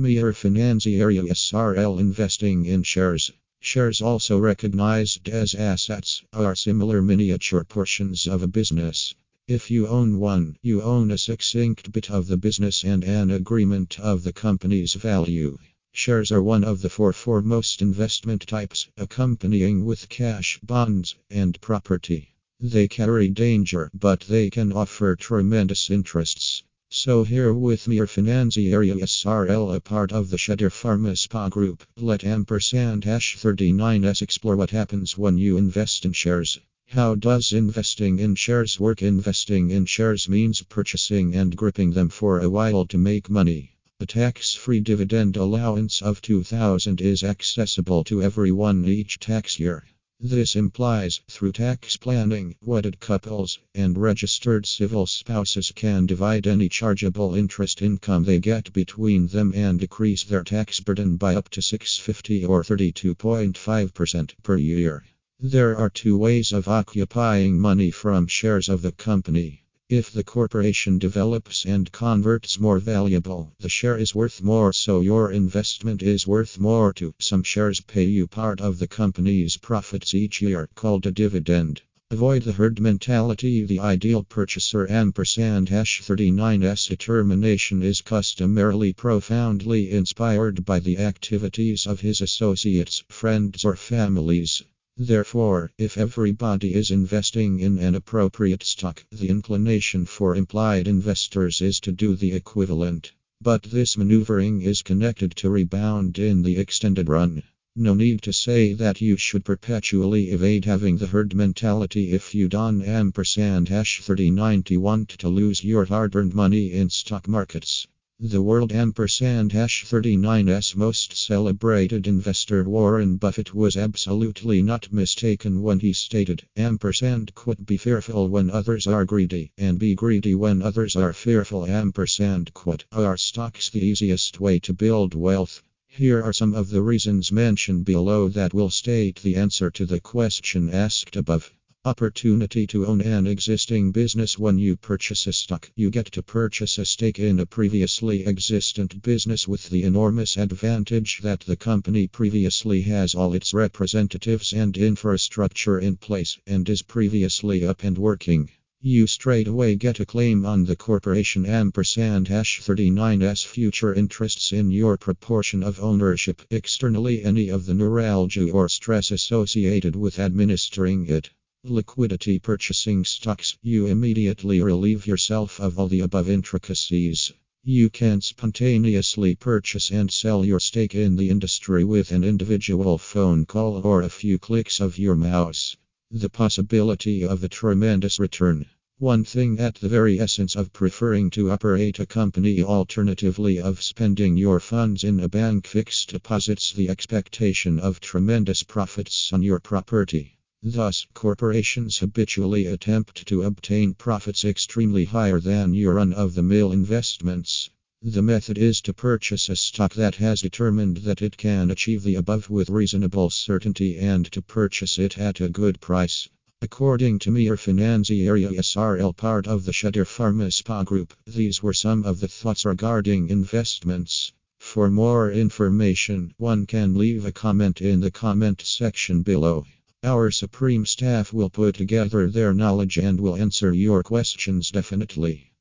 Mir Financiera SRL investing in shares. Shares, also recognized as assets, are similar miniature portions of a business. If you own one, you own a succinct bit of the business and an agreement of the company's value. Shares are one of the four foremost investment types, accompanying with cash, bonds, and property. They carry danger, but they can offer tremendous interests. So here with Mir Financiera SRL, a part of the Shedder Pharma SPA Group, let ampersand hash 39s explore what happens when you invest in shares. How does investing in shares work? Investing in shares means purchasing and gripping them for a while to make money. A tax-free dividend allowance of 2000 is accessible to everyone each tax year. This implies, through tax planning, wedded couples and registered civil spouses can divide any chargeable interest income they get between them and decrease their tax burden by up to 650 or 32.5% per year. There are two ways of occupying money from shares of the company. If the corporation develops and converts more valuable, the share is worth more, so your investment is worth more too. Some shares pay you part of the company's profits each year, called a dividend. Avoid the herd mentality. The ideal purchaser ampersand hash 39s determination is customarily profoundly inspired by the activities of his associates, friends, or families. Therefore, if everybody is investing in an appropriate stock, the inclination for implied investors is to do the equivalent. But this maneuvering is connected to rebound in the extended run. No need to say that you should perpetually evade having the herd mentality if you don ampersand hash 3090 want to lose your hard earned money in stock markets. The world ampersand hash 39's most celebrated investor Warren Buffett was absolutely not mistaken when he stated ampersand quote be fearful when others are greedy and be greedy when others are fearful. Ampersand quote are stocks the easiest way to build wealth? Here are some of the reasons mentioned below that will state the answer to the question asked above Opportunity to own an existing business when you purchase a stock. You get to purchase a stake in a previously existent business with the enormous advantage that the company previously has all its representatives and infrastructure in place and is previously up and working. You straight away get a claim on the corporation ampersand hash 39's future interests in your proportion of ownership. Externally, any of the neuralgia or stress associated with administering it. Liquidity purchasing stocks, you immediately relieve yourself of all the above intricacies. You can spontaneously purchase and sell your stake in the industry with an individual phone call or a few clicks of your mouse. The possibility of a tremendous return. One thing at the very essence of preferring to operate a company alternatively of spending your funds in a bank fixed deposits the expectation of tremendous profits on your property. Thus, corporations habitually attempt to obtain profits extremely higher than your run of the mill investments. The method is to purchase a stock that has determined that it can achieve the above with reasonable certainty and to purchase it at a good price. According to Mir Financiera SRL, part of the Shedder Pharma SPA Group, these were some of the thoughts regarding investments. For more information, one can leave a comment in the comment section below. Our Supreme Staff will put together their knowledge and will answer your questions definitely.